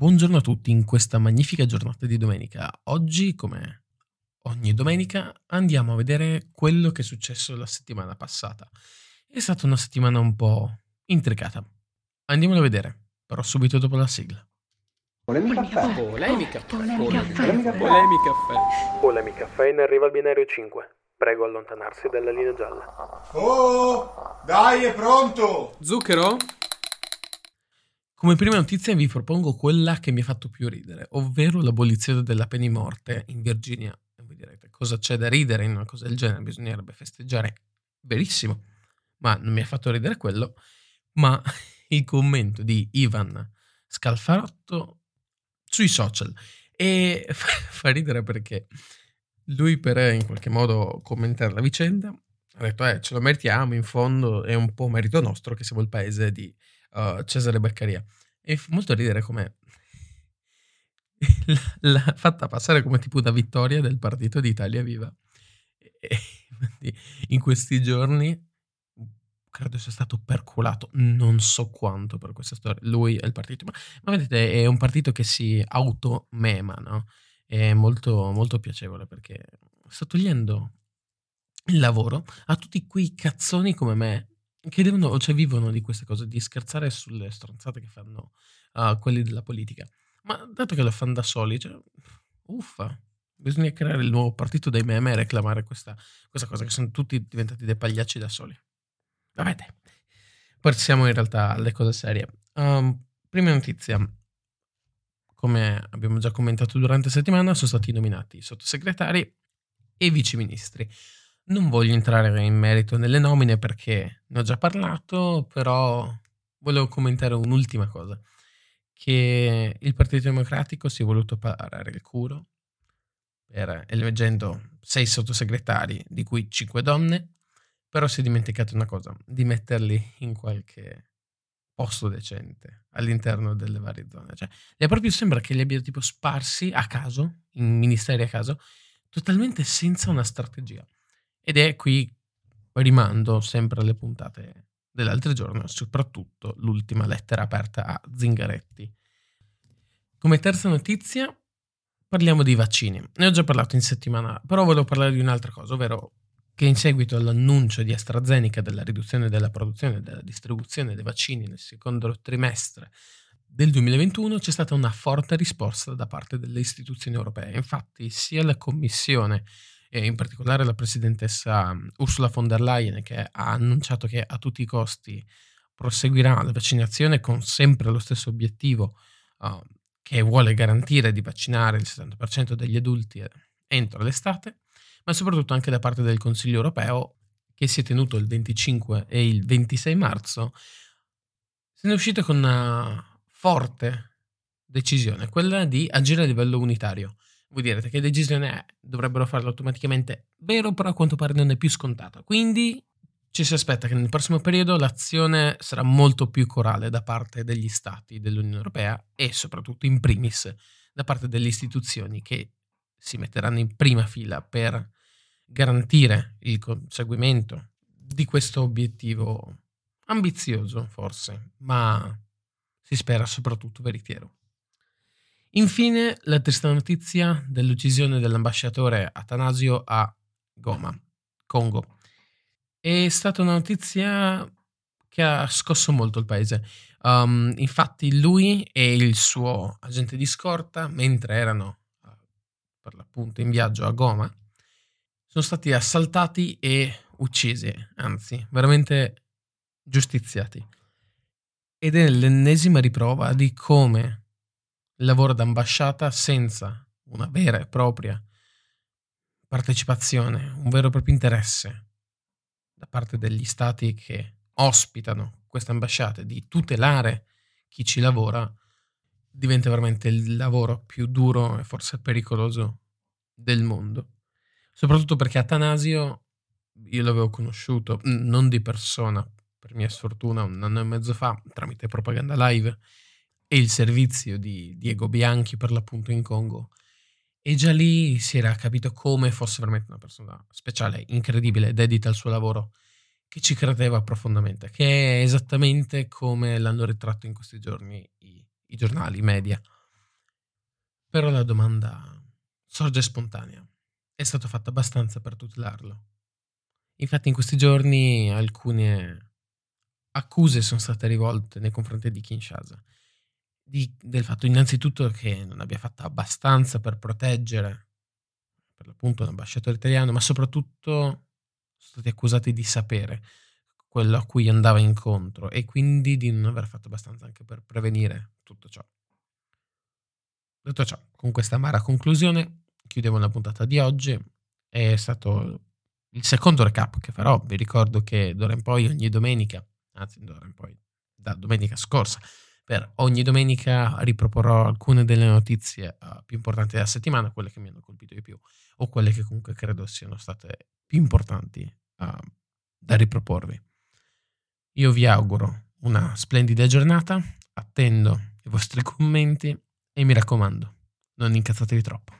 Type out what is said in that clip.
Buongiorno a tutti in questa magnifica giornata di domenica. Oggi, come ogni domenica, andiamo a vedere quello che è successo la settimana passata. È stata una settimana un po' intricata. Andiamolo a vedere, però subito dopo la sigla. Polemica caffè. Polemica, Polemica caffè. polemica caffè. Polemica Caffè in arriva al binario 5. Prego allontanarsi dalla linea gialla. Oh, dai, è pronto! Zucchero? Come prima notizia vi propongo quella che mi ha fatto più ridere, ovvero l'abolizione della pena di morte in Virginia. E voi direte, cosa c'è da ridere in una cosa del genere? Bisognerebbe festeggiare. Verissimo. Ma non mi ha fatto ridere quello, ma il commento di Ivan Scalfarotto sui social. E fa, ridere perché lui per in qualche modo commentare la vicenda ha detto eh ce lo meritiamo in fondo è un po' merito nostro che siamo il paese di uh, Cesare Beccaria e fa molto ridere come l'ha fatta passare come tipo una vittoria del partito di Italia Viva e, in questi giorni credo sia stato percolato non so quanto per questa storia lui e il partito ma, ma vedete è un partito che si automema no? è molto, molto piacevole perché sta togliendo il lavoro a tutti quei cazzoni come me che devono, cioè vivono di queste cose, di scherzare sulle stronzate che fanno uh, quelli della politica. Ma dato che lo fanno da soli, cioè, uffa, bisogna creare il nuovo partito dei meme e reclamare questa, questa cosa, che sono tutti diventati dei pagliacci da soli. Vabbè, passiamo in realtà alle cose serie. Um, prima notizia, come abbiamo già commentato durante la settimana, sono stati nominati sottosegretari e viceministri. Non voglio entrare in merito nelle nomine perché ne ho già parlato, però volevo commentare un'ultima cosa, che il Partito Democratico si è voluto parare il culo eleggendo sei sottosegretari, di cui cinque donne, però si è dimenticato una cosa, di metterli in qualche posto decente all'interno delle varie zone. Cioè, le proprio sembra che li abbia tipo sparsi a caso, in ministeri a caso, totalmente senza una strategia. Ed è qui, rimando sempre alle puntate dell'altro giorno, soprattutto l'ultima lettera aperta a Zingaretti. Come terza notizia parliamo di vaccini. Ne ho già parlato in settimana, però volevo parlare di un'altra cosa, ovvero che in seguito all'annuncio di AstraZeneca della riduzione della produzione e della distribuzione dei vaccini nel secondo trimestre del 2021 c'è stata una forte risposta da parte delle istituzioni europee. Infatti sia la Commissione e in particolare la presidentessa Ursula von der Leyen che ha annunciato che a tutti i costi proseguirà la vaccinazione con sempre lo stesso obiettivo uh, che vuole garantire di vaccinare il 70% degli adulti entro l'estate, ma soprattutto anche da parte del Consiglio europeo che si è tenuto il 25 e il 26 marzo, se ne è uscito con una forte decisione, quella di agire a livello unitario. Voi direte che decisione è? Dovrebbero farlo automaticamente. Vero, però a quanto pare non è più scontata. Quindi ci si aspetta che nel prossimo periodo l'azione sarà molto più corale da parte degli stati dell'Unione Europea e soprattutto in primis da parte delle istituzioni che si metteranno in prima fila per garantire il conseguimento di questo obiettivo ambizioso forse, ma si spera soprattutto veritiero. Infine la triste notizia dell'uccisione dell'ambasciatore Atanasio a Goma, Congo. È stata una notizia che ha scosso molto il paese. Um, infatti lui e il suo agente di scorta, mentre erano per l'appunto in viaggio a Goma, sono stati assaltati e uccisi, anzi, veramente giustiziati. Ed è l'ennesima riprova di come il lavoro d'ambasciata senza una vera e propria partecipazione, un vero e proprio interesse da parte degli stati che ospitano queste ambasciate di tutelare chi ci lavora, diventa veramente il lavoro più duro e forse pericoloso del mondo. Soprattutto perché Atanasio io l'avevo conosciuto non di persona, per mia sfortuna, un anno e mezzo fa, tramite Propaganda Live e il servizio di Diego Bianchi per l'appunto in Congo. E già lì si era capito come fosse veramente una persona speciale, incredibile, dedita al suo lavoro, che ci credeva profondamente, che è esattamente come l'hanno ritratto in questi giorni i, i giornali, i media. Però la domanda sorge spontanea. È stato fatto abbastanza per tutelarlo? Infatti in questi giorni alcune accuse sono state rivolte nei confronti di Kinshasa. Di, del fatto innanzitutto che non abbia fatto abbastanza per proteggere per l'appunto l'ambasciatore italiano, ma soprattutto sono stati accusati di sapere quello a cui andava incontro e quindi di non aver fatto abbastanza anche per prevenire tutto ciò. Detto ciò, con questa amara conclusione chiudiamo la puntata di oggi. È stato il secondo recap che farò. Vi ricordo che d'ora in poi, ogni domenica, anzi, d'ora in poi, da domenica scorsa, per ogni domenica riproporrò alcune delle notizie uh, più importanti della settimana, quelle che mi hanno colpito di più, o quelle che comunque credo siano state più importanti uh, da riproporvi. Io vi auguro una splendida giornata, attendo i vostri commenti e mi raccomando, non incazzatevi troppo.